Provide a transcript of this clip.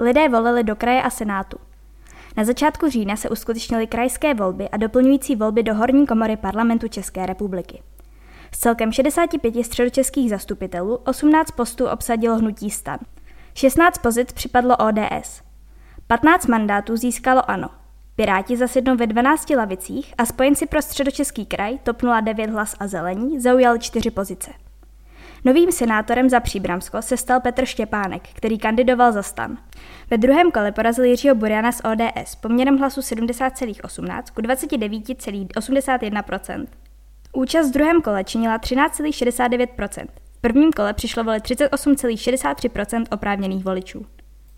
Lidé volili do kraje a senátu. Na začátku října se uskutečnily krajské volby a doplňující volby do horní komory parlamentu České republiky. Z celkem 65 středočeských zastupitelů 18 postů obsadilo hnutí stan. 16 pozic připadlo ODS. 15 mandátů získalo ANO. Piráti zasednou ve 12 lavicích a spojenci pro středočeský kraj, TOP 09 hlas a zelení, zaujali 4 pozice. Novým senátorem za Příbramsko se stal Petr Štěpánek, který kandidoval za stan. Ve druhém kole porazil Jiřího Buriana z ODS poměrem hlasu 70,18 ku 29,81% Účast v druhém kole činila 13,69% V prvním kole přišlo volit 38,63% oprávněných voličů.